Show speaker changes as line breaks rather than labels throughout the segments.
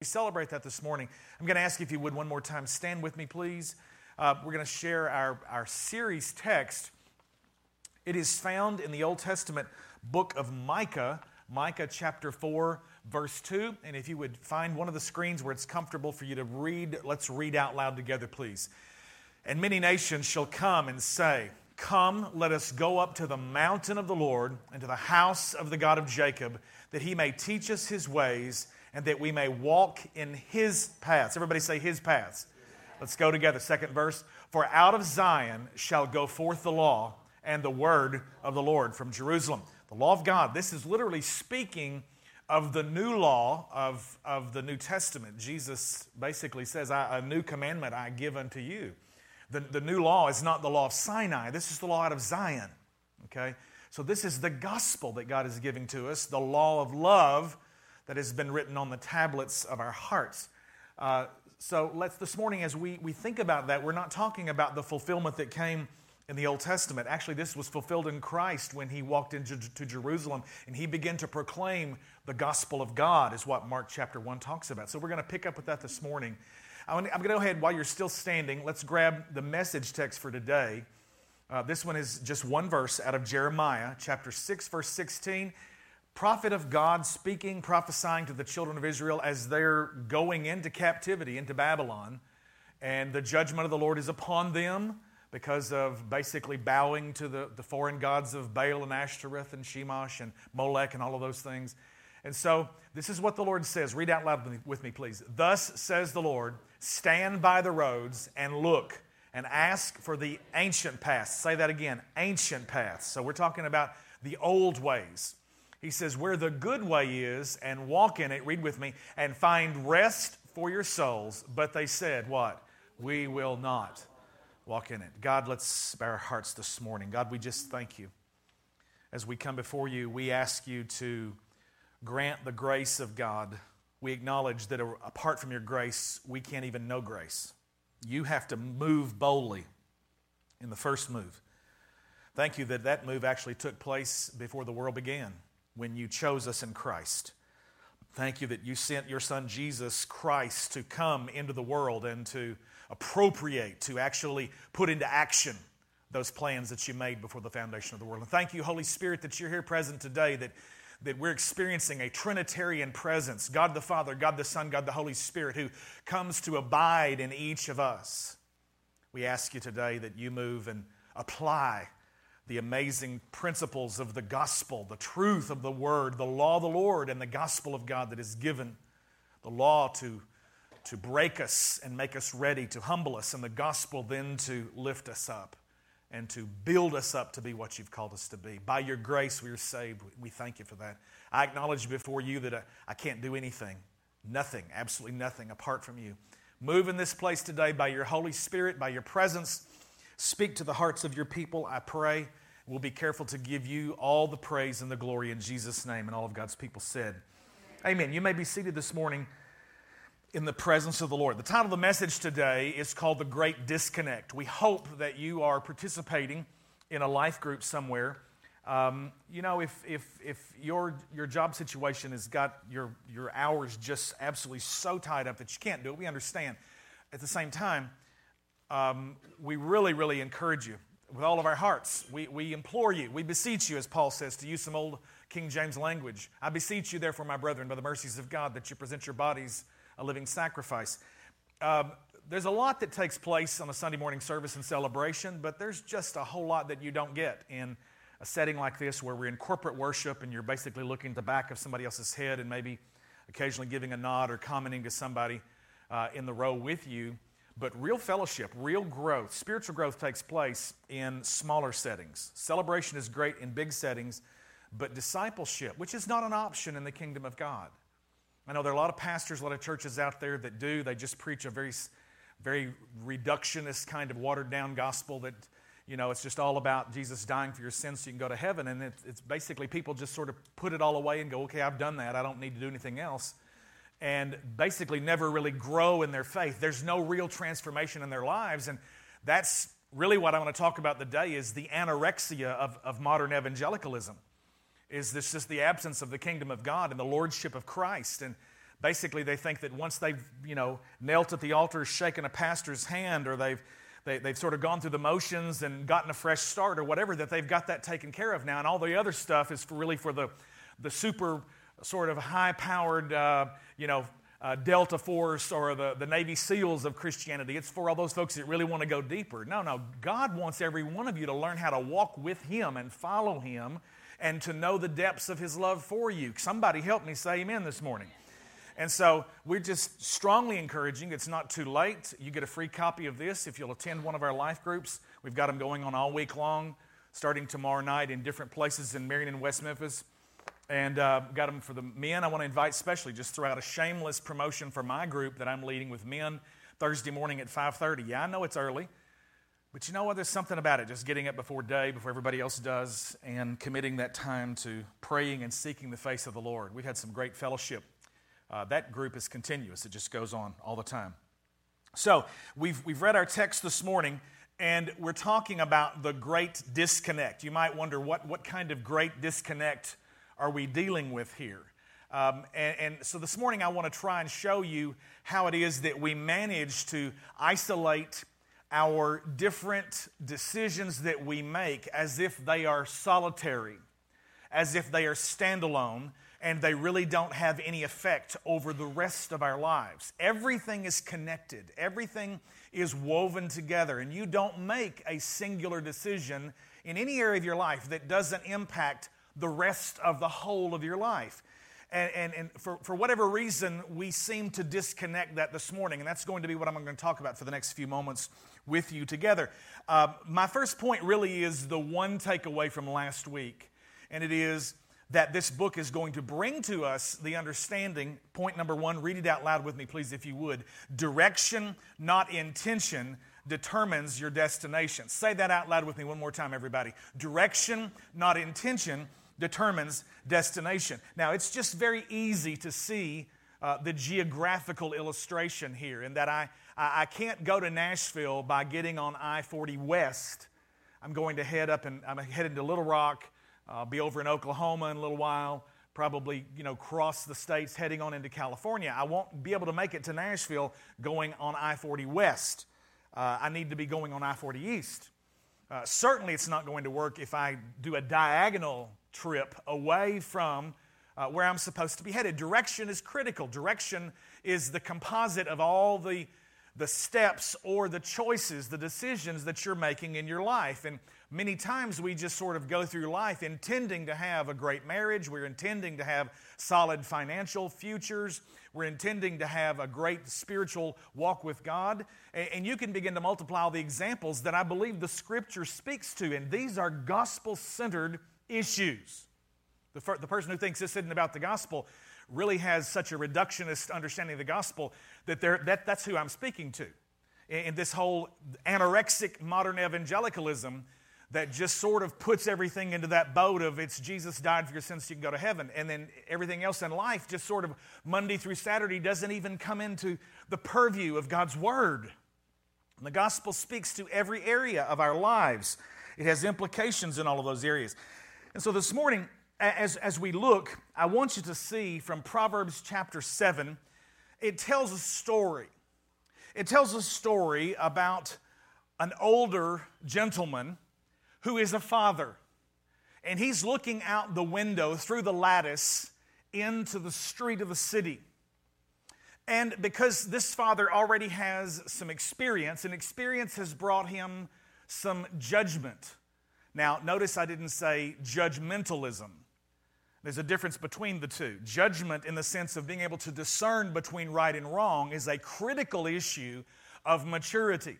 We celebrate that this morning. I'm going to ask you if you would one more time stand with me, please. Uh, we're going to share our, our series text. It is found in the Old Testament book of Micah, Micah chapter 4, verse 2. And if you would find one of the screens where it's comfortable for you to read, let's read out loud together, please. And many nations shall come and say, Come, let us go up to the mountain of the Lord and to the house of the God of Jacob, that he may teach us his ways and that we may walk in his paths. Everybody say his paths. Let's go together. Second verse. For out of Zion shall go forth the law and the word of the Lord from Jerusalem. The law of God. This is literally speaking of the new law of, of the New Testament. Jesus basically says, A new commandment I give unto you. The, the new law is not the law of Sinai, this is the law out of Zion. Okay? So, this is the gospel that God is giving to us, the law of love that has been written on the tablets of our hearts. Uh, so let's this morning, as we, we think about that, we're not talking about the fulfillment that came in the Old Testament. Actually, this was fulfilled in Christ when he walked into to Jerusalem and he began to proclaim the gospel of God, is what Mark chapter 1 talks about. So we're going to pick up with that this morning. I'm going to go ahead, while you're still standing, let's grab the message text for today. Uh, this one is just one verse out of Jeremiah, chapter 6, verse 16 prophet of God speaking, prophesying to the children of Israel as they're going into captivity, into Babylon. And the judgment of the Lord is upon them because of basically bowing to the, the foreign gods of Baal and Ashtoreth and Chemosh and Molech and all of those things. And so, this is what the Lord says. Read out loud with me, please. Thus says the Lord Stand by the roads and look and ask for the ancient paths. Say that again ancient paths. So, we're talking about the old ways he says, Where the good way is, and walk in it, read with me, and find rest for your souls. But they said, What? We will not walk in it. God, let's bare our hearts this morning. God, we just thank you. As we come before you, we ask you to grant the grace of God. We acknowledge that apart from your grace, we can't even know grace. You have to move boldly in the first move. Thank you that that move actually took place before the world began when you chose us in Christ. Thank you that you sent your son Jesus Christ to come into the world and to appropriate, to actually put into action those plans that you made before the foundation of the world. And thank you, Holy Spirit, that you're here present today, that, that we're experiencing a Trinitarian presence God the Father, God the Son, God the Holy Spirit, who comes to abide in each of us. We ask you today that you move and apply the amazing principles of the gospel, the truth of the word, the law of the Lord, and the gospel of God that is given. The law to, to break us and make us ready, to humble us, and the gospel then to lift us up and to build us up to be what you've called us to be. By your grace, we are saved. We thank you for that. I acknowledge before you that I, I can't do anything, nothing, absolutely nothing apart from you. Move in this place today by your Holy Spirit, by your presence. Speak to the hearts of your people, I pray. We'll be careful to give you all the praise and the glory in Jesus' name. And all of God's people said, Amen. You may be seated this morning in the presence of the Lord. The title of the message today is called The Great Disconnect. We hope that you are participating in a life group somewhere. Um, you know, if, if, if your, your job situation has got your, your hours just absolutely so tied up that you can't do it, we understand. At the same time, um, we really, really encourage you with all of our hearts. We, we implore you, we beseech you, as Paul says, to use some old King James language. I beseech you, therefore, my brethren, by the mercies of God, that you present your bodies a living sacrifice. Um, there's a lot that takes place on a Sunday morning service and celebration, but there's just a whole lot that you don't get in a setting like this where we're in corporate worship and you're basically looking at the back of somebody else's head and maybe occasionally giving a nod or commenting to somebody uh, in the row with you. But real fellowship, real growth, spiritual growth takes place in smaller settings. Celebration is great in big settings, but discipleship, which is not an option in the kingdom of God. I know there are a lot of pastors, a lot of churches out there that do. They just preach a very, very reductionist kind of watered down gospel that, you know, it's just all about Jesus dying for your sins so you can go to heaven. And it's, it's basically people just sort of put it all away and go, okay, I've done that. I don't need to do anything else and basically never really grow in their faith. There's no real transformation in their lives. And that's really what I want to talk about today is the anorexia of, of modern evangelicalism. Is this just the absence of the kingdom of God and the lordship of Christ? And basically they think that once they've, you know, knelt at the altar, shaken a pastor's hand, or they've they, they've sort of gone through the motions and gotten a fresh start or whatever, that they've got that taken care of now. And all the other stuff is for really for the, the super sort of high powered, uh, you know, uh, Delta Force or the, the Navy SEALs of Christianity. It's for all those folks that really want to go deeper. No, no. God wants every one of you to learn how to walk with Him and follow Him and to know the depths of His love for you. Somebody help me say amen this morning. And so we're just strongly encouraging. It's not too late. You get a free copy of this if you'll attend one of our life groups. We've got them going on all week long, starting tomorrow night in different places in Marion and West Memphis. And uh, got them for the men. I want to invite especially, just throw out a shameless promotion for my group that I'm leading with men Thursday morning at 5:30. Yeah, I know it's early, but you know what? There's something about it. Just getting up before day, before everybody else does, and committing that time to praying and seeking the face of the Lord. We had some great fellowship uh, that group is continuous, it just goes on all the time. So, we've, we've read our text this morning, and we're talking about the great disconnect. You might wonder what, what kind of great disconnect are we dealing with here? Um, and, and, so this morning I want to try and show you how it is that we manage to isolate our different decisions that we make as if they are solitary, as if they are standalone, and they really don't have any effect over the rest of our lives. Everything is connected, everything is woven together, and you don't make a singular decision in any area of your life that doesn't impact the rest of the whole of your life. And, and, and for, for whatever reason, we seem to disconnect that this morning, and that's going to be what I'm going to talk about for the next few moments with you together. Uh, my first point really is the one takeaway from last week, and it is that this book is going to bring to us the understanding. Point number one, read it out loud with me, please, if you would. Direction, not intention, determines your destination. Say that out loud with me one more time, everybody. Direction, not intention, determines destination. Now, it's just very easy to see uh, the geographical illustration here, in that I, I, can't go to Nashville by getting on I 40 West. I'm going to head up and I'm headed to Little Rock I'll be over in Oklahoma in a little while, probably, you know, cross the states heading on into California. I won't be able to make it to Nashville going on I 40 West. Uh, I need to be going on I 40 East. Uh, certainly, it's not going to work if I do a diagonal trip away from uh, where I'm supposed to be headed. Direction is critical. Direction is the composite of all the, the steps or the choices, the decisions that you're making in your life. And Many times we just sort of go through life intending to have a great marriage. We're intending to have solid financial futures. We're intending to have a great spiritual walk with God. And you can begin to multiply all the examples that I believe the scripture speaks to. And these are gospel centered issues. The, the person who thinks this isn't about the gospel really has such a reductionist understanding of the gospel that, that that's who I'm speaking to. In this whole anorexic modern evangelicalism, that just sort of puts everything into that boat of it's Jesus died for your sins so you can go to heaven. And then everything else in life, just sort of Monday through Saturday, doesn't even come into the purview of God's Word. And the gospel speaks to every area of our lives, it has implications in all of those areas. And so this morning, as, as we look, I want you to see from Proverbs chapter 7, it tells a story. It tells a story about an older gentleman who is a father. And he's looking out the window through the lattice into the street of the city. And because this father already has some experience, and experience has brought him some judgment. Now, notice I didn't say judgmentalism. There's a difference between the two. Judgment, in the sense of being able to discern between right and wrong, is a critical issue of maturity.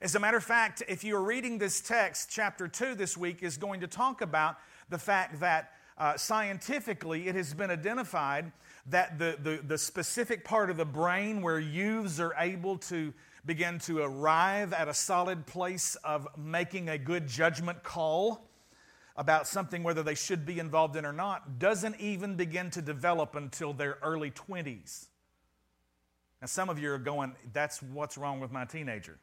As a matter of fact, if you're reading this text, chapter 2 this week is going to talk about the fact that uh, scientifically it has been identified that the, the, the specific part of the brain where youths are able to begin to arrive at a solid place of making a good judgment call about something, whether they should be involved in or not, doesn't even begin to develop until their early 20s. Now, some of you are going, that's what's wrong with my teenager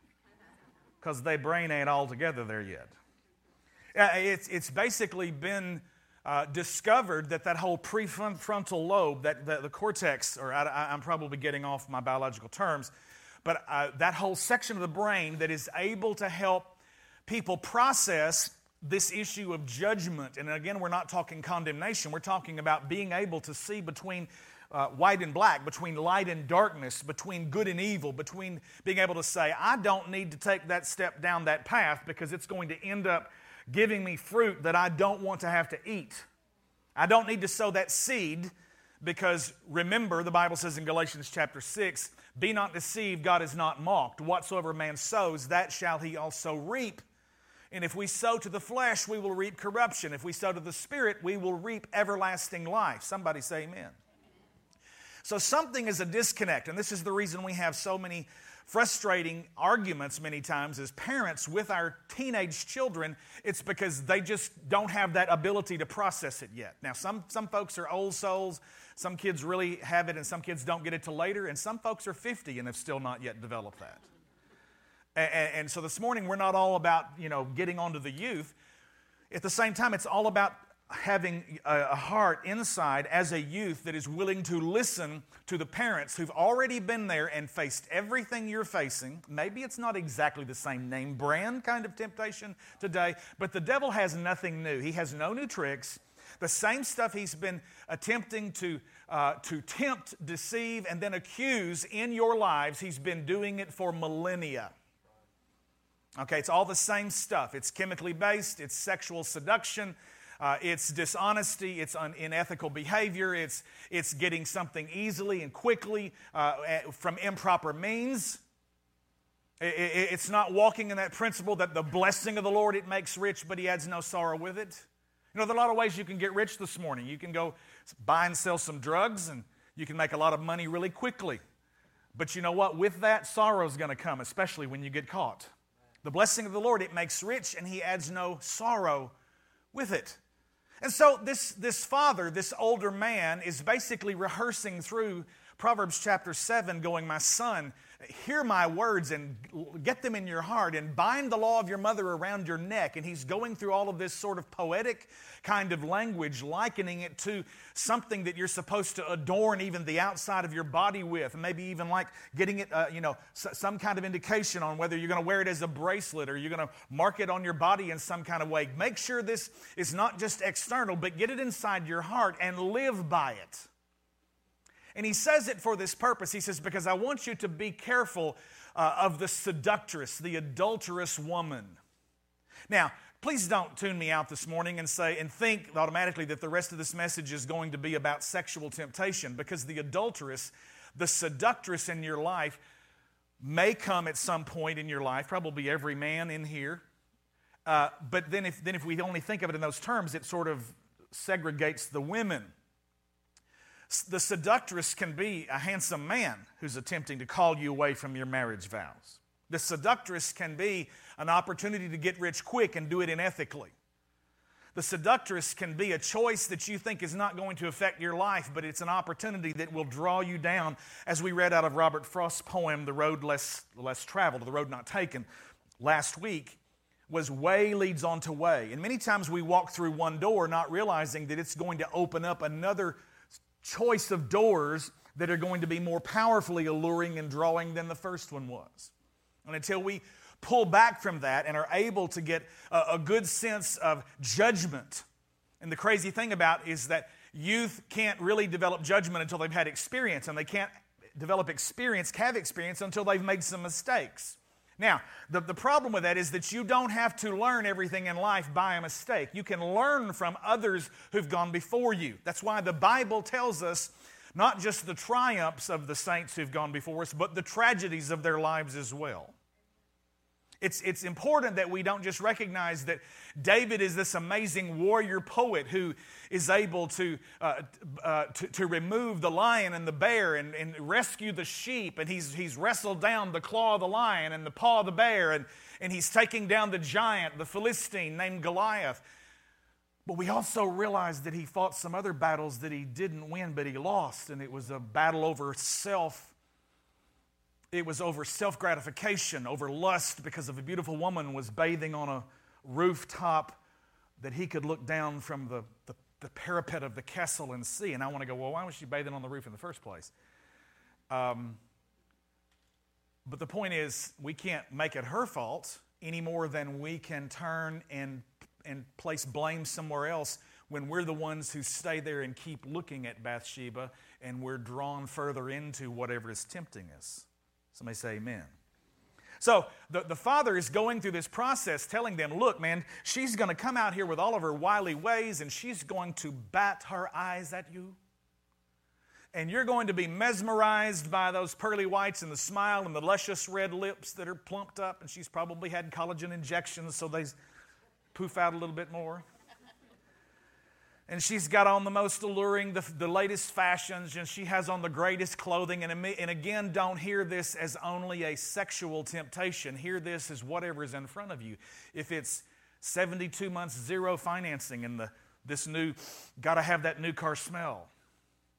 because their brain ain't all together there yet. It's, it's basically been uh, discovered that that whole prefrontal lobe, that, that the cortex, or I, am probably getting off my biological terms, but uh, that whole section of the brain that is able to help people process this issue of judgment. And again, we're not talking condemnation, we're talking about being able to see between uh, white and black, between light and darkness, between good and evil, between being able to say, I don't need to take that step down that path because it's going to end up giving me fruit that I don't want to have to eat. I don't need to sow that seed because remember, the Bible says in Galatians chapter 6, Be not deceived, God is not mocked. Whatsoever man sows, that shall he also reap. And if we sow to the flesh, we will reap corruption. If we sow to the Spirit, we will reap everlasting life. Somebody say amen. So something is a disconnect, and this is the reason we have so many frustrating arguments many times as parents with our teenage children. It's because they just don't have that ability to process it yet. Now, some, some folks are old souls, some kids really have it, and some kids don't get it till later, and some folks are 50 and have still not yet developed that. And, and, so this morning, we're not all about, you know, getting onto the youth. At the same time, it's all about having a heart inside as a youth that is willing to listen to the parents who've already been there and faced everything you're facing. Maybe it's not exactly the same name brand kind of temptation today, but the devil has nothing new. He has no new tricks. The same stuff he's been attempting to, uh, to tempt, deceive, and then accuse in your lives, he's been doing it for millennia. Okay, it's all the same stuff. It's chemically based, it's sexual seduction, uh, it's dishonesty, it's unethical behavior, it's, it's getting something easily and quickly uh, from improper means. It, it, it's not walking in that principle that the blessing of the Lord it makes rich, but He adds no sorrow with it. You know, there are a lot of ways you can get rich this morning. You can go buy and sell some drugs, and you can make a lot of money really quickly. But you know what? With that, sorrow is going to come, especially when you get caught. The blessing of the Lord, it makes rich, and He adds no sorrow with it. And so this, this father, this older man, is basically rehearsing through Proverbs chapter 7, going, My son, hear my words and get them in your heart and bind the law of your mother around your neck. And he's going through all of this sort of poetic kind of language, likening it to something that you're supposed to adorn even the outside of your body with. Maybe even like getting it, uh, you know, some kind of indication on whether you're going to wear it as a bracelet or you're going to mark it on your body in some kind of way. Make sure this is not just external, but get it inside your heart and live by it. And he says it for this purpose. He says, Because I want you to be careful uh, of the seductress, the adulterous woman. Now, please don't tune me out this morning and say and think automatically that the rest of this message is going to be about sexual temptation because the adulteress, the seductress in your life, may come at some point in your life, probably every man in here. Uh, but then if, then if we only think of it in those terms, it sort of segregates the women. The seductress can be a handsome man who's attempting to call you away from your marriage vows. The seductress can be an opportunity to get rich quick and do it unethically. The seductress can be a choice that you think is not going to affect your life, but it's an opportunity that will draw you down, as we read out of Robert Frost's poem, The Road Less, Less Traveled, The Road Not Taken, last week, was way leads on to way. And many times we walk through one door not realizing that it's going to open up another choice of doors that are going to be more powerfully alluring and drawing than the first one was. And until we pull back from that and are able to get a, a good sense of judgment. And the crazy thing about is that youth can't really develop judgment until they've had experience, and they can't develop experience, have experience, until they've made some mistakes. Now, the, the problem with that is that you don't have to learn everything in life by a mistake. You can learn from others who've gone before you. That's why the Bible tells us not just the triumphs of the saints who've gone before us, but the tragedies of their lives as well. It's, it's important that we don't just recognize that David is this amazing warrior poet who is able to, uh, uh, to, to, remove the lion and the bear and, and rescue the sheep. And he's, he's wrestled down the claw of the lion and the paw of the bear. And, and he's taking down the giant, the Philistine named Goliath. But we also realize that he fought some other battles that he didn't win, but he lost. And it was a battle over self it was over self gratification, over lust, because of a beautiful woman was bathing on a rooftop that he could look down from the, the the parapet of the castle and see. And I want to go, well, why was she bathing on the roof in the first place? Um, but the point is, we can't make it her fault any more than we can turn and, and place blame somewhere else when we're the ones who stay there and keep looking at Bathsheba and we're drawn further into whatever is tempting us. Somebody say amen. So the, the father is going through this process telling them, look, man, she's going to come out here with all of her wily ways and she's going to bat her eyes at you. And you're going to be mesmerized by those pearly whites and the smile and the luscious red lips that are plumped up. And she's probably had collagen injections so they poof out a little bit more and she's got on the most alluring, the, the latest fashions, and she has on the greatest clothing. And, and again, don't hear this as only a sexual temptation. Hear this as whatever is in front of you. If it's 72 months zero financing and the, this new, got to have that new car smell.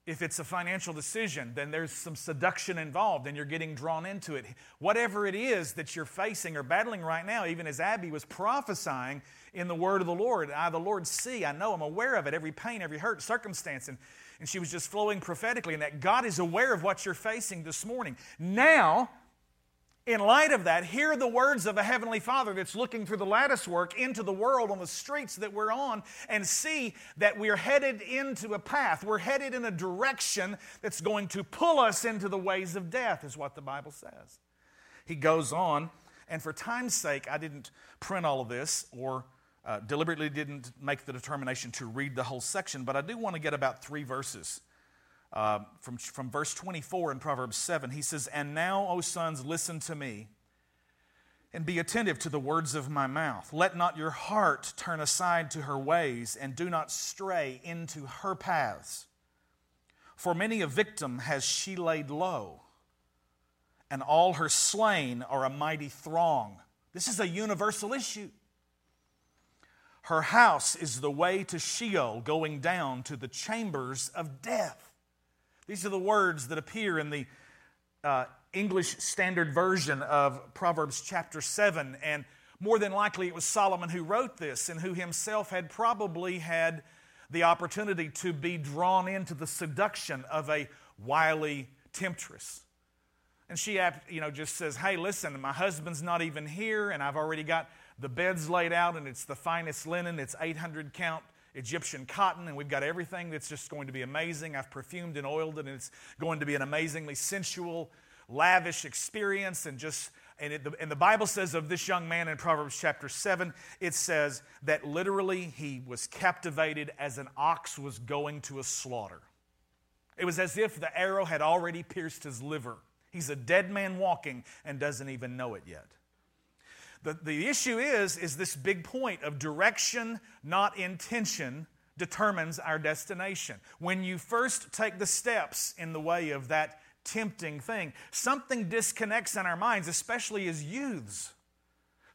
If it's a financial decision, then there's some seduction involved and you're getting drawn into it. Whatever it is that you're facing or battling right now, even as Abby was prophesying, in the word of the Lord. I, the Lord, see, I know, I'm aware of it, every pain, every hurt, circumstance. And, and she was just flowing prophetically, and that God is aware of what you're facing this morning. Now, in light of that, hear the words of a Heavenly Father that's looking through the lattice work into the world on the streets that we're on and see that we're headed into a path. We're headed in a direction that's going to pull us into the ways of death, is what the Bible says. He goes on, and for time's sake, I didn't print all of this or uh, deliberately didn't make the determination to read the whole section, but I do want to get about three verses. Uh, from, from verse 24 in Proverbs 7, he says, And now, O sons, listen to me and be attentive to the words of my mouth. Let not your heart turn aside to her ways, and do not stray into her paths. For many a victim has she laid low, and all her slain are a mighty throng. This is a universal issue. Her house is the way to Sheol, going down to the chambers of death. These are the words that appear in the uh, English Standard Version of Proverbs chapter 7. And more than likely, it was Solomon who wrote this and who himself had probably had the opportunity to be drawn into the seduction of a wily temptress. And she, you know, just says, Hey, listen, my husband's not even here, and I've already got the bed's laid out and it's the finest linen, it's 800 count Egyptian cotton, and we've got everything that's just going to be amazing. I've perfumed and oiled it, and it's going to be an amazingly sensual, lavish experience. And just and, it, and the Bible says of this young man in Proverbs chapter 7, it says that literally he was captivated as an ox was going to a slaughter. It was as if the arrow had already pierced his liver. He's a dead man walking and doesn't even know it yet. The, the issue is, is this big point of direction, not intention, determines our destination. When you first take the steps in the way of that tempting thing, something disconnects in our minds, especially as youths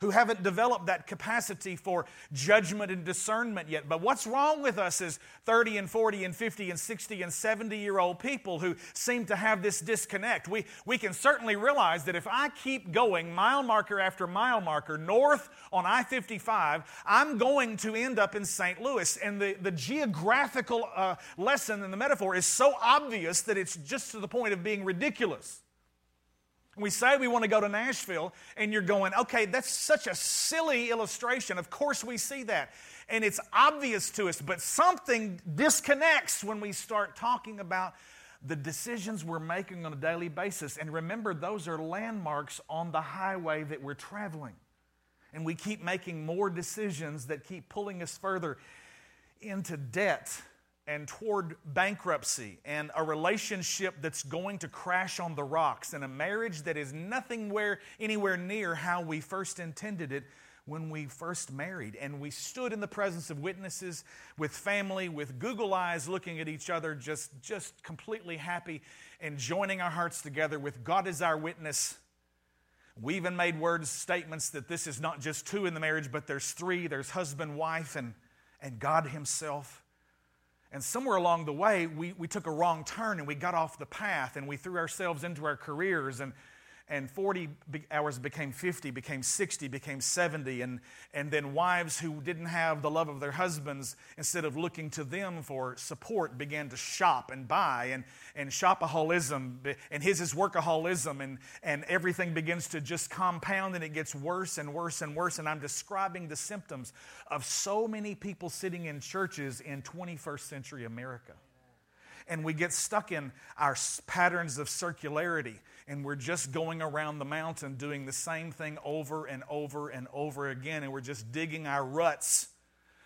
who haven't developed that capacity for judgment and discernment yet. But what's wrong with us is 30 and 40 and 50 and 60 and 70 year old people who seem to have this disconnect. We, we can certainly realize that if I keep going mile marker after mile marker north on I 55, I'm going to end up in St. Louis. And the, the geographical uh, lesson and the metaphor is so obvious that it's just to the point of being ridiculous. We say we want to go to Nashville, and you're going, okay, that's such a silly illustration. Of course, we see that. And it's obvious to us, but something disconnects when we start talking about the decisions we're making on a daily basis. And remember, those are landmarks on the highway that we're traveling. And we keep making more decisions that keep pulling us further into debt and toward bankruptcy and a relationship that's going to crash on the rocks and a marriage that is nothing where, anywhere near how we first intended it when we first married. And we stood in the presence of witnesses with family, with Google eyes looking at each other, just, just completely happy and joining our hearts together with God as our witness. We even made words, statements that this is not just two in the marriage, but there's three there's husband, wife, and, and God Himself. And somewhere along the way, we, we took a wrong turn and we got off the path and we threw ourselves into our careers. And, and 40 hours became 50, became 60, became 70, and, and then wives who didn't have the love of their husbands, instead of looking to them for support, began to shop and buy, and, and shopaholism, and his is workaholism, and, and everything begins to just compound, and it gets worse and worse and worse. And I'm describing the symptoms of so many people sitting in churches in 21st century America and we get stuck in our patterns of circularity and we're just going around the mountain doing the same thing over and over and over again, and we're just digging our ruts.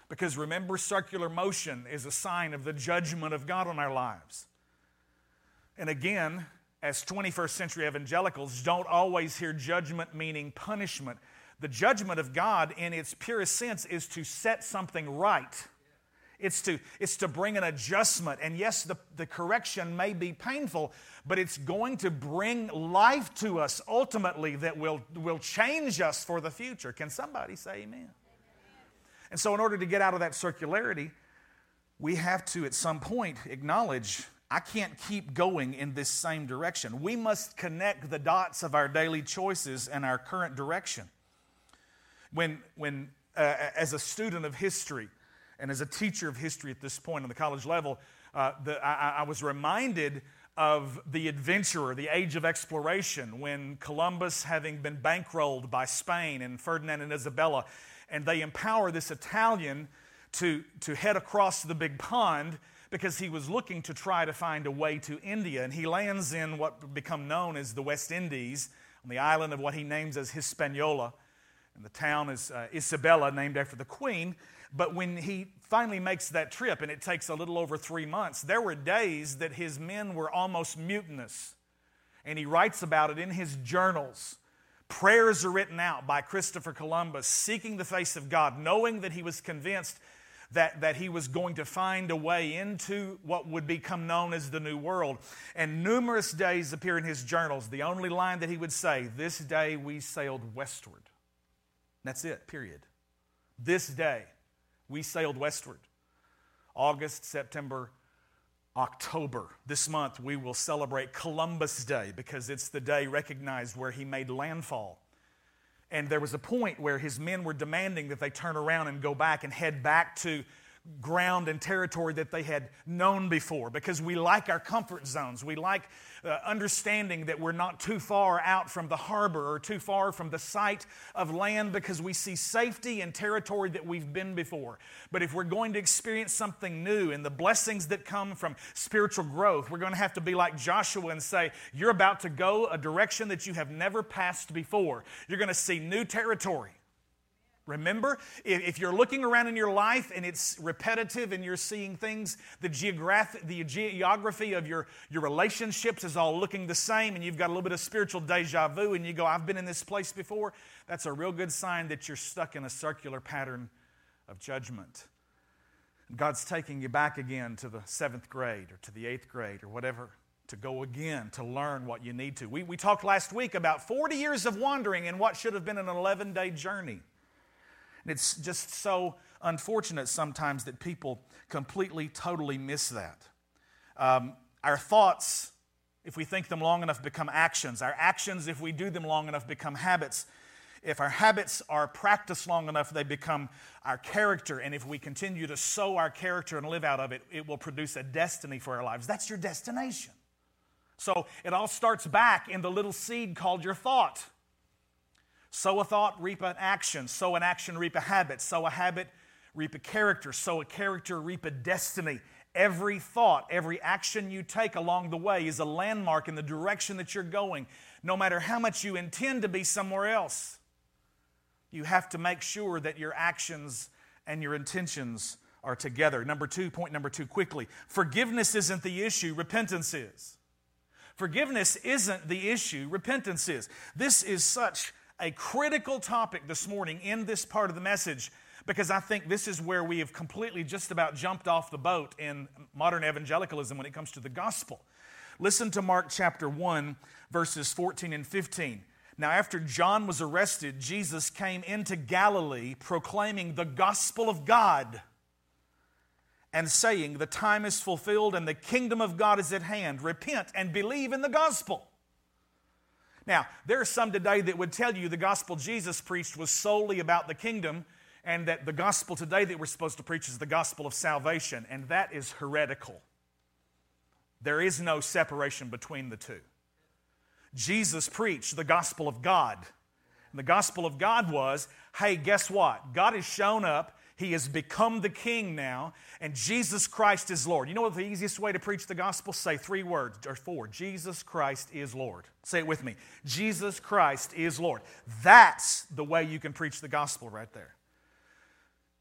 Because remember, circular motion is a sign of the judgment of God on our lives. And again, as 21st century evangelicals, don't always hear judgment meaning punishment. The judgment of God, in its purest sense, is to set something right. It's to, it's to bring an adjustment. And yes, the, the correction may be painful, but it's going to bring life to us ultimately that will, will change us for the future. Can somebody say amen? amen? And so, in order to get out of that circularity, we have to at some point acknowledge I can't keep going in this same direction. We must connect the dots of our daily choices and our current direction. When, when uh, as a student of history, and as a teacher of history at this point on the college level, uh, the, I, I was reminded of the adventurer, the age of exploration, when Columbus, having been bankrolled by Spain and Ferdinand and Isabella, and they empower this Italian to, to head across the big pond because he was looking to try to find a way to India. And he lands in what become known as the West Indies, on the island of what he names as Hispaniola. And the town is uh, Isabella, named after the queen. But when he finally makes that trip, and it takes a little over three months, there were days that his men were almost mutinous. And he writes about it in his journals. Prayers are written out by Christopher Columbus, seeking the face of God, knowing that he was convinced that, that he was going to find a way into what would become known as the New World. And numerous days appear in his journals. The only line that he would say, This day we sailed westward. That's it, period. This day we sailed westward. August, September, October. This month we will celebrate Columbus Day because it's the day recognized where he made landfall. And there was a point where his men were demanding that they turn around and go back and head back to ground and territory that they had known before because we like our comfort zones. We like uh, understanding that we're not too far out from the harbor or too far from the sight of land because we see safety and territory that we've been before. But if we're going to experience something new and the blessings that come from spiritual growth, we're going to have to be like Joshua and say, You're about to go a direction that you have never passed before. You're going to see new territory. Remember, if you're looking around in your life and it's repetitive and you're seeing things, the, geograph- the geography of your, your relationships is all looking the same, and you've got a little bit of spiritual deja vu, and you go, I've been in this place before, that's a real good sign that you're stuck in a circular pattern of judgment. God's taking you back again to the seventh grade or to the eighth grade or whatever to go again to learn what you need to. We, we talked last week about 40 years of wandering in what should have been an 11 day journey. And it's just so unfortunate sometimes that people completely, totally miss that. Um, our thoughts, if we think them long enough, become actions. Our actions, if we do them long enough, become habits. If our habits are practiced long enough, they become our character. And if we continue to sow our character and live out of it, it will produce a destiny for our lives. That's your destination. So it all starts back in the little seed called your thought. Sow a thought, reap an action. Sow an action, reap a habit. Sow a habit, reap a character. Sow a character, reap a destiny. Every thought, every action you take along the way is a landmark in the direction that you're going, no matter how much you intend to be somewhere else. You have to make sure that your actions and your intentions are together. Number two, point number two, quickly forgiveness isn't the issue, repentance is. Forgiveness isn't the issue, repentance is. This is such a critical topic this morning in this part of the message because I think this is where we have completely just about jumped off the boat in modern evangelicalism when it comes to the gospel. Listen to Mark chapter 1, verses 14 and 15. Now, after John was arrested, Jesus came into Galilee proclaiming the gospel of God and saying, The time is fulfilled and the kingdom of God is at hand. Repent and believe in the gospel. Now, there are some today that would tell you the gospel Jesus preached was solely about the kingdom, and that the gospel today that we're supposed to preach is the gospel of salvation, and that is heretical. There is no separation between the two. Jesus preached the gospel of God. And the gospel of God was hey, guess what? God has shown up. He has become the king now, and Jesus Christ is Lord. You know what the easiest way to preach the gospel? Say three words or four Jesus Christ is Lord. Say it with me Jesus Christ is Lord. That's the way you can preach the gospel right there.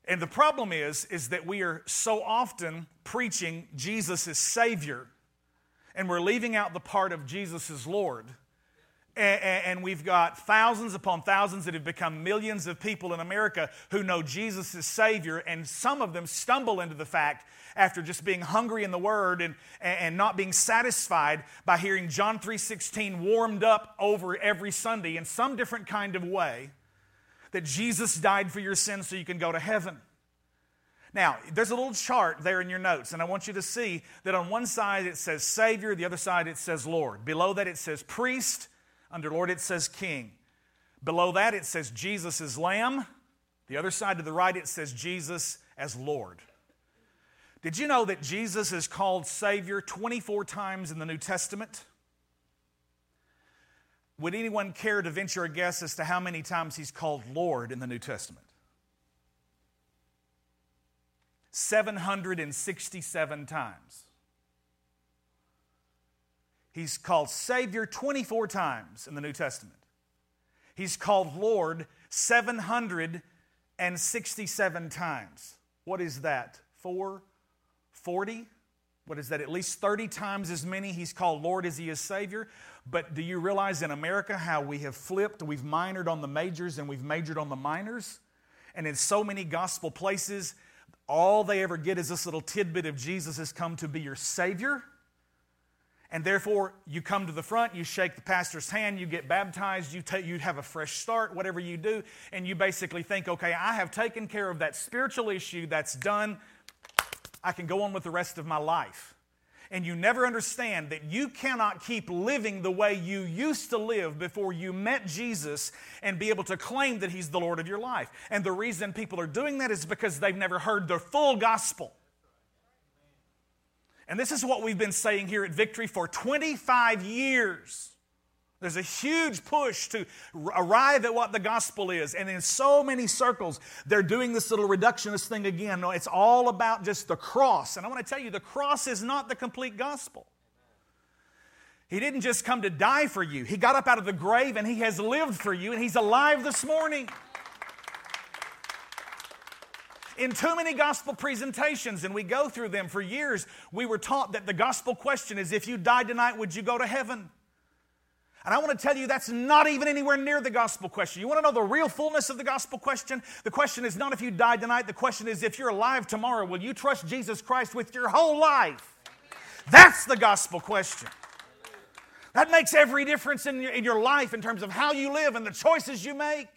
And the problem is, is that we are so often preaching Jesus as Savior, and we're leaving out the part of Jesus as Lord. And we've got thousands upon thousands that have become millions of people in America who know Jesus as Savior, and some of them stumble into the fact after just being hungry in the Word and, and not being satisfied by hearing John 3.16 warmed up over every Sunday in some different kind of way, that Jesus died for your sins so you can go to heaven. Now, there's a little chart there in your notes, and I want you to see that on one side it says Savior, the other side it says Lord. Below that it says Priest, under Lord, it says King. Below that, it says Jesus is Lamb. The other side to the right, it says Jesus as Lord. Did you know that Jesus is called Savior 24 times in the New Testament? Would anyone care to venture a guess as to how many times he's called Lord in the New Testament? 767 times. He's called Savior 24 times in the New Testament. He's called Lord 767 times. What is that? 440? What is that? At least 30 times as many he's called Lord as he is Savior. But do you realize in America how we have flipped? We've minored on the majors and we've majored on the minors. And in so many gospel places, all they ever get is this little tidbit of Jesus has come to be your Savior and therefore you come to the front, you shake the pastor's hand, you get baptized, you, take, you have a fresh start, whatever you do, and you basically think, okay, I have taken care of that spiritual issue, that's done, I can go on with the rest of my life. And you never understand that you cannot keep living the way you used to live before you met Jesus and be able to claim that He's the Lord of your life. And the reason people are doing that is because they've never heard the full gospel. And this is what we've been saying here at Victory for 25 years. There's a huge push to arrive at what the gospel is. And in so many circles, they're doing this little reductionist thing again. No, it's all about just the cross. And I want to tell you, the cross is not the complete gospel. He didn't just come to die for you, He got up out of the grave and He has lived for you, and He's alive this morning. In too many gospel presentations, and we go through them for years, we were taught that the gospel question is if you died tonight, would you go to heaven? And I want to tell you that's not even anywhere near the gospel question. You want to know the real fullness of the gospel question? The question is not if you died tonight, the question is if you're alive tomorrow, will you trust Jesus Christ with your whole life? That's the gospel question. That makes every difference in your, in your life in terms of how you live and the choices you make.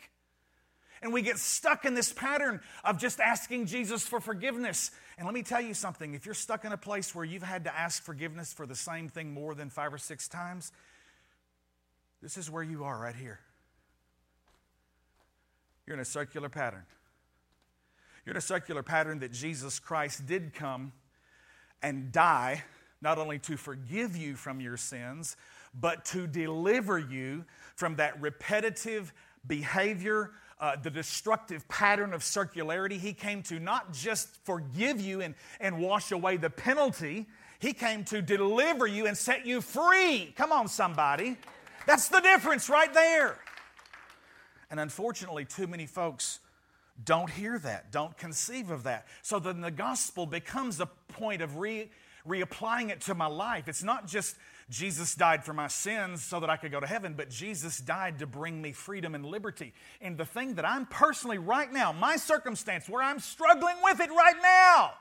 And we get stuck in this pattern of just asking Jesus for forgiveness. And let me tell you something if you're stuck in a place where you've had to ask forgiveness for the same thing more than five or six times, this is where you are right here. You're in a circular pattern. You're in a circular pattern that Jesus Christ did come and die, not only to forgive you from your sins, but to deliver you from that repetitive behavior uh, the destructive pattern of circularity. He came to not just forgive you and, and wash away the penalty, He came to deliver you and set you free. Come on, somebody. That's the difference right there. And unfortunately, too many folks don't hear that, don't conceive of that. So then the gospel becomes a point of re, reapplying it to my life. It's not just Jesus died for my sins so that I could go to heaven, but Jesus died to bring me freedom and liberty. And the thing that I'm personally right now, my circumstance where I'm struggling with it right now,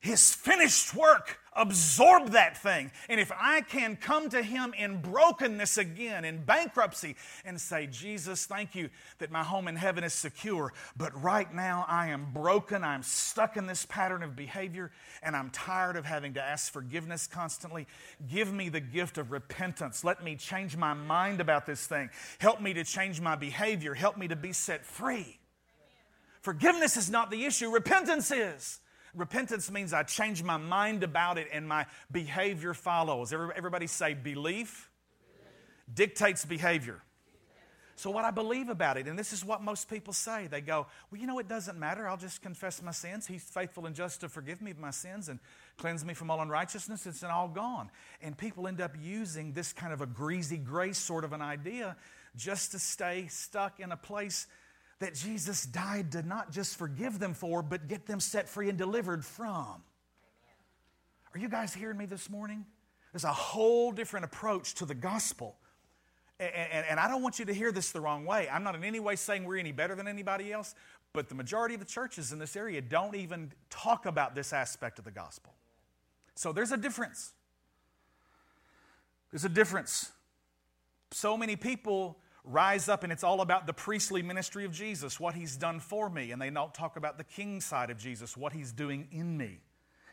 his finished work absorb that thing. And if I can come to Him in brokenness again, in bankruptcy, and say, Jesus, thank you that my home in heaven is secure, but right now I am broken, I'm stuck in this pattern of behavior, and I'm tired of having to ask forgiveness constantly. Give me the gift of repentance. Let me change my mind about this thing. Help me to change my behavior. Help me to be set free. Forgiveness is not the issue, repentance is. Repentance means I change my mind about it and my behavior follows. Everybody say belief dictates behavior. So, what I believe about it, and this is what most people say, they go, Well, you know, it doesn't matter. I'll just confess my sins. He's faithful and just to forgive me of my sins and cleanse me from all unrighteousness. It's all gone. And people end up using this kind of a greasy grace sort of an idea just to stay stuck in a place that Jesus died to not just forgive them for, but get them set free and delivered from. Are you guys hearing me this morning? There's a whole different approach to the gospel. And, and, and, I don't want you to hear this the wrong way. I'm not in any way saying we're any better than anybody else, but the majority of the churches in this area don't even talk about this aspect of the gospel. So there's a difference. There's a difference. So many people rise up and it's all about the priestly ministry of Jesus, what he's done for me. And they don't talk about the king side of Jesus, what he's doing in me.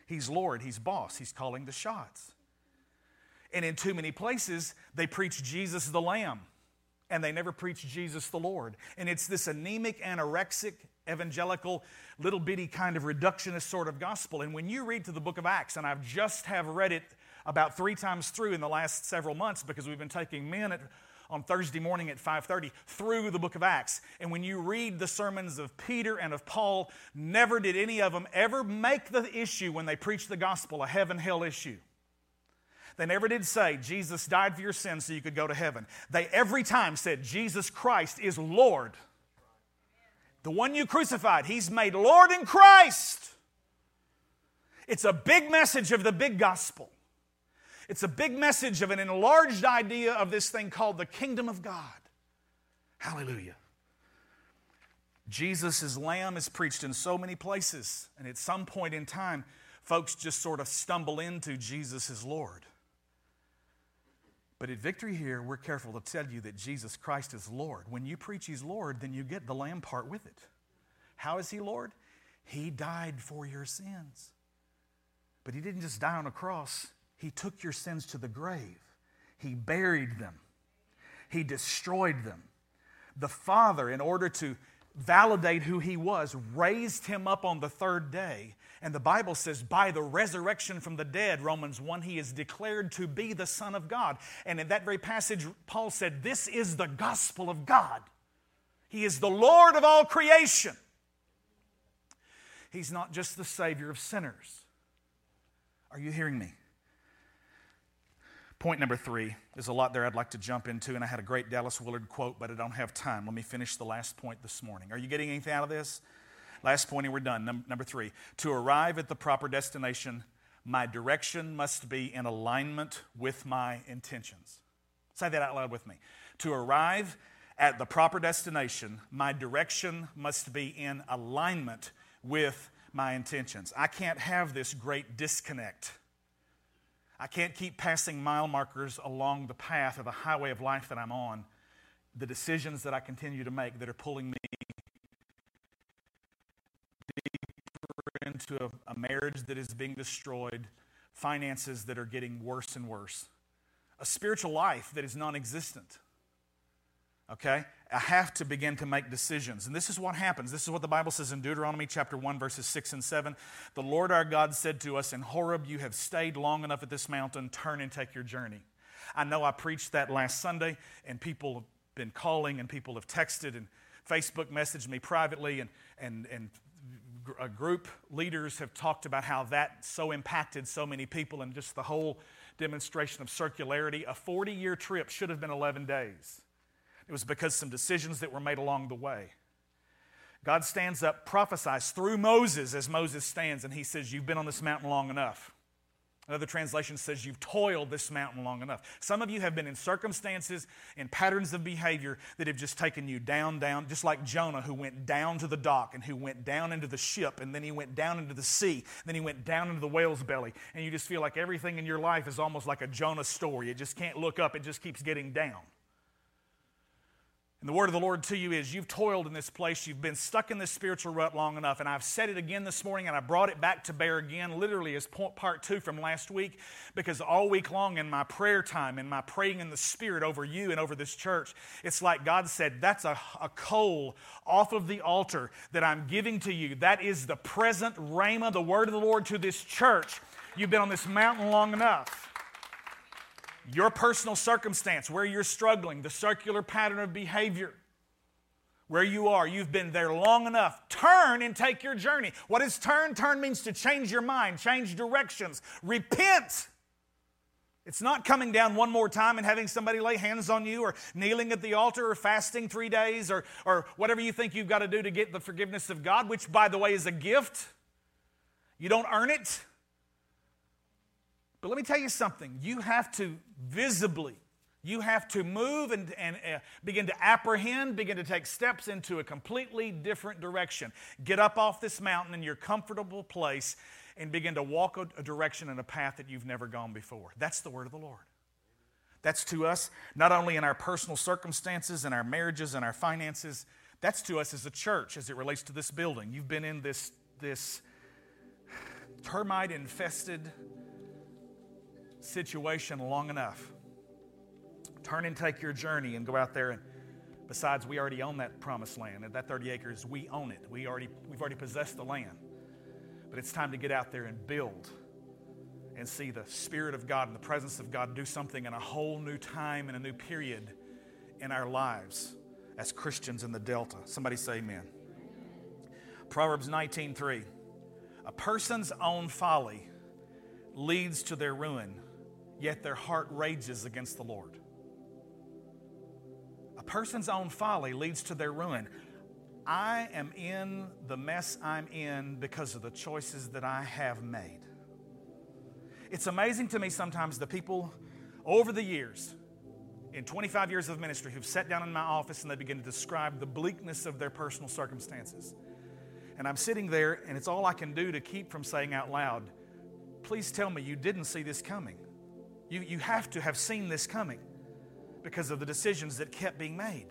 He's Lord, he's boss, he's calling the shots. And in too many places, they preach Jesus the Lamb and they never preach Jesus the Lord. And it's this anemic, anorexic, evangelical, little bitty kind of reductionist sort of gospel. And when you read to the book of Acts, and I've just have read it about three times through in the last several months because we've been taking men at on Thursday morning at 5:30 through the book of Acts. And when you read the sermons of Peter and of Paul, never did any of them ever make the issue when they preached the gospel a heaven hell issue. They never did say Jesus died for your sins so you could go to heaven. They every time said Jesus Christ is Lord. The one you crucified, he's made Lord in Christ. It's a big message of the big gospel. It's a big message of an enlarged idea of this thing called the kingdom of God. Hallelujah. Jesus' lamb is preached in so many places, and at some point in time, folks just sort of stumble into Jesus is Lord. But at Victory here, we're careful to tell you that Jesus Christ is Lord. When you preach He's Lord, then you get the lamb part with it. How is He Lord? He died for your sins. But He didn't just die on a cross, he took your sins to the grave, He buried them, He destroyed them. The Father, in order to validate who He was, raised Him up on the third day. And the Bible says, by the resurrection from the dead, Romans 1, He is declared to be the Son of God. And in that very passage, Paul said, This is the gospel of God. He is the Lord of all creation. He's not just the Savior of sinners. Are you hearing me? Point number three, there's a lot there I'd like to jump into, and I had a great Dallas Willard quote, but I don't have time. Let me finish the last point this morning. Are you getting anything out of this? Last point, and we're done. Num- number three, to arrive at the proper destination, my direction must be in alignment with my intentions. Say that out loud with me. To arrive at the proper destination, my direction must be in alignment with my intentions. I can't have this great disconnect I can't keep passing mile markers along the path of the highway of life that I'm on, the decisions that I continue to make that are pulling me deeper into a, a marriage that is being destroyed, finances that are getting worse and worse, a spiritual life that is non existent. Okay? I have to begin to make decisions. And this is what happens. This is what the Bible says in Deuteronomy chapter 1, verses 6 and 7. The Lord our God said to us in Horeb, You have stayed long enough at this mountain, turn and take your journey. I know I preached that last Sunday, and people have been calling, and people have texted, and Facebook messaged me privately, and, and, and a group leaders have talked about how that so impacted so many people, and just the whole demonstration of circularity. A 40 year trip should have been 11 days. It was because some decisions that were made along the way. God stands up, prophesies through Moses as Moses stands, and he says, You've been on this mountain long enough. Another translation says you've toiled this mountain long enough. Some of you have been in circumstances and patterns of behavior that have just taken you down, down, just like Jonah, who went down to the dock and who went down into the ship, and then he went down into the sea, then he went down into the whale's belly. And you just feel like everything in your life is almost like a Jonah story. It just can't look up, it just keeps getting down. And the word of the Lord to you is you've toiled in this place, you've been stuck in this spiritual rut long enough. And I've said it again this morning, and I brought it back to bear again, literally as part two from last week, because all week long in my prayer time, in my praying in the Spirit over you and over this church, it's like God said, That's a, a coal off of the altar that I'm giving to you. That is the present Rhema, the word of the Lord to this church. You've been on this mountain long enough your personal circumstance, where you're struggling, the circular pattern of behavior, where you are, you've been there long enough. Turn and take your journey. What is turn? Turn means to change your mind, change directions, repent. It's not coming down one more time and having somebody lay hands on you or kneeling at the altar or fasting three days or, or whatever you think you've got to do to get the forgiveness of God, which, by the way, is a gift. You don't earn it. But let me tell you something. You have to visibly, you have to move and, and uh, begin to apprehend, begin to take steps into a completely different direction. Get up off this mountain in your comfortable place and begin to walk a, a direction and a path that you've never gone before. That's the word of the Lord. That's to us, not only in our personal circumstances and our marriages and our finances, that's to us as a church as it relates to this building. You've been in this, this termite infested situation long enough. Turn and take your journey and go out there and besides we already own that promised land. And that 30 acres we own it. We already we've already possessed the land. But it's time to get out there and build and see the spirit of god and the presence of god do something in a whole new time and a new period in our lives as christians in the delta. Somebody say amen. Proverbs 19.3 a person's own folly leads to their ruin yet their heart rages against the Lord. A person's own folly leads to their ruin. I am in the mess I'm in because of the choices that I have made. It's amazing to me sometimes the people over the years, in 25 years of ministry, who've sat down in my office and they begin to describe the bleakness of their personal circumstances. And I'm sitting there, and it's all I can do to keep from saying out loud, Please tell me you didn't see this coming. You, you have to have seen this coming because of the decisions that kept being made.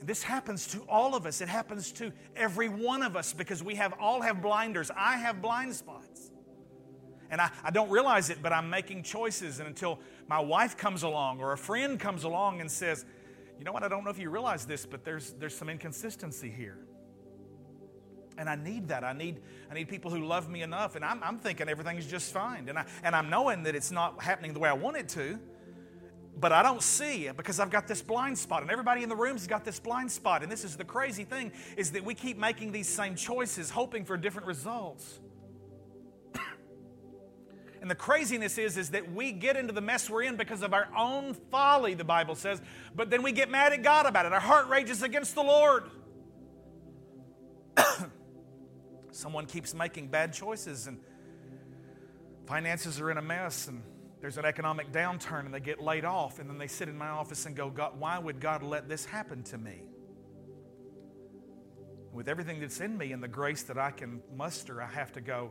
And this happens to all of us. It happens to every one of us because we have all have blinders. I have blind spots. And I, I don't realize it, but I'm making choices. And until my wife comes along or a friend comes along and says, you know what, I don't know if you realize this, but there's, there's some inconsistency here. And I need that. I need, I need people who love me enough. And I'm, I'm thinking everything's just fine. And, I, and I'm knowing that it's not happening the way I want it to. But I don't see it because I've got this blind spot. And everybody in the room's got this blind spot. And this is the crazy thing is that we keep making these same choices, hoping for different results. and the craziness is, is that we get into the mess we're in because of our own folly, the Bible says. But then we get mad at God about it. Our heart rages against the Lord. Someone keeps making bad choices and finances are in a mess and there's an economic downturn and they get laid off and then they sit in my office and go, God, why would God let this happen to me? With everything that's in me and the grace that I can muster, I have to go,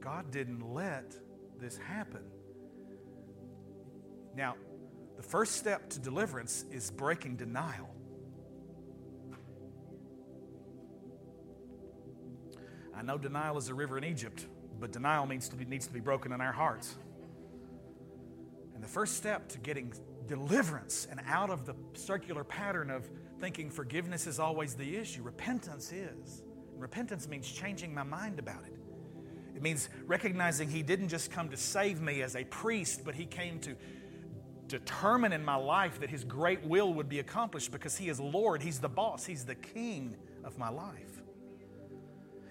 God didn't let this happen. Now, the first step to deliverance is breaking denial. I know denial is a river in Egypt, but denial needs to be, needs to be broken in our hearts. And the first step to getting deliverance and out of the circular pattern of thinking forgiveness is always the issue, repentance is. And repentance means changing my mind about it. It means recognizing He didn't just come to save me as a priest, but He came to determine in my life that His great will would be accomplished because He is Lord, He's the boss, He's the king of my life.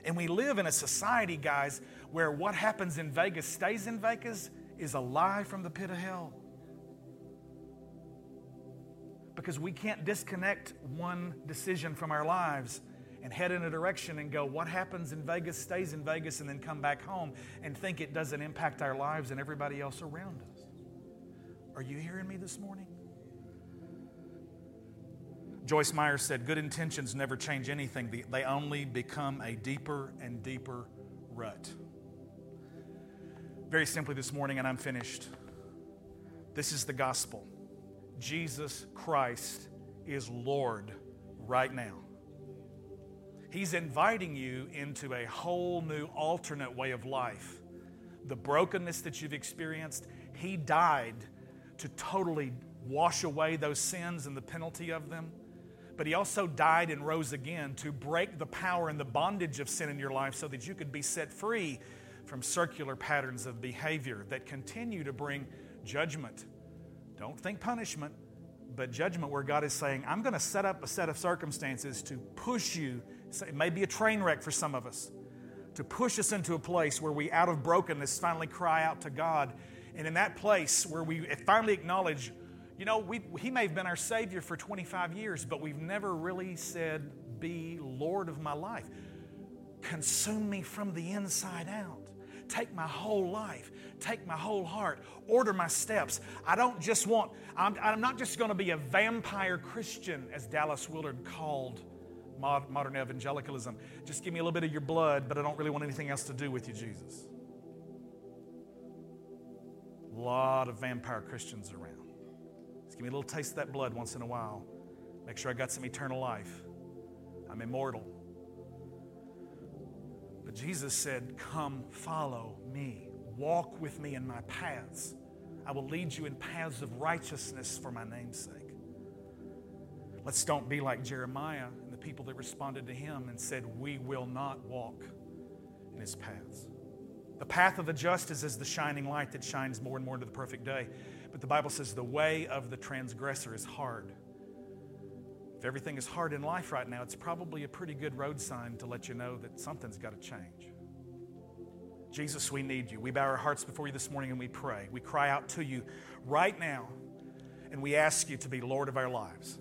And we live in a society, guys, where what happens in Vegas stays in Vegas is a lie from the pit of hell. Because we can't disconnect one decision from our lives and head in a direction and go, what happens in Vegas stays in Vegas, and then come back home and think it doesn't impact our lives and everybody else around us. Are you hearing me this morning? Joyce Meyer said, Good intentions never change anything, they only become a deeper and deeper rut. Very simply this morning, and I'm finished. This is the gospel Jesus Christ is Lord right now. He's inviting you into a whole new alternate way of life. The brokenness that you've experienced, He died to totally wash away those sins and the penalty of them. But He also died and rose again to break the power and the bondage of sin in your life so that you could be set free from circular patterns of behavior that continue to bring judgment. Don't think punishment, but judgment where God is saying, I'm going to set up a set of circumstances to push you. It may be a train wreck for some of us, to push us into a place where we, out of brokenness, finally cry out to God. And in that place where we finally acknowledge, you know, we, He may have been our Savior for 25 years, but we've never really said, Be Lord of my life. Consume me from the inside out. Take my whole life, take my whole heart, order my steps. I don't just want, I'm, I'm not just going to be a vampire Christian, as Dallas Willard called modern evangelicalism. Just give me a little bit of your blood, but I don't really want anything else to do with you, Jesus. A lot of vampire Christians around. Just give me a little taste of that blood once in a while. Make sure I got some eternal life. I'm immortal. But Jesus said, Come, follow me. Walk with me in my paths. I will lead you in paths of righteousness for my name's sake. Let's don't be like Jeremiah and the people that responded to him and said, We will not walk in his paths. The path of the just is as the shining light that shines more and more into the perfect day. But the Bible says the way of the transgressor is hard. If everything is hard in life right now, it's probably a pretty good road sign to let you know that something's got to change. Jesus, we need you. We bow our hearts before you this morning and we pray. We cry out to you right now and we ask you to be Lord of our lives.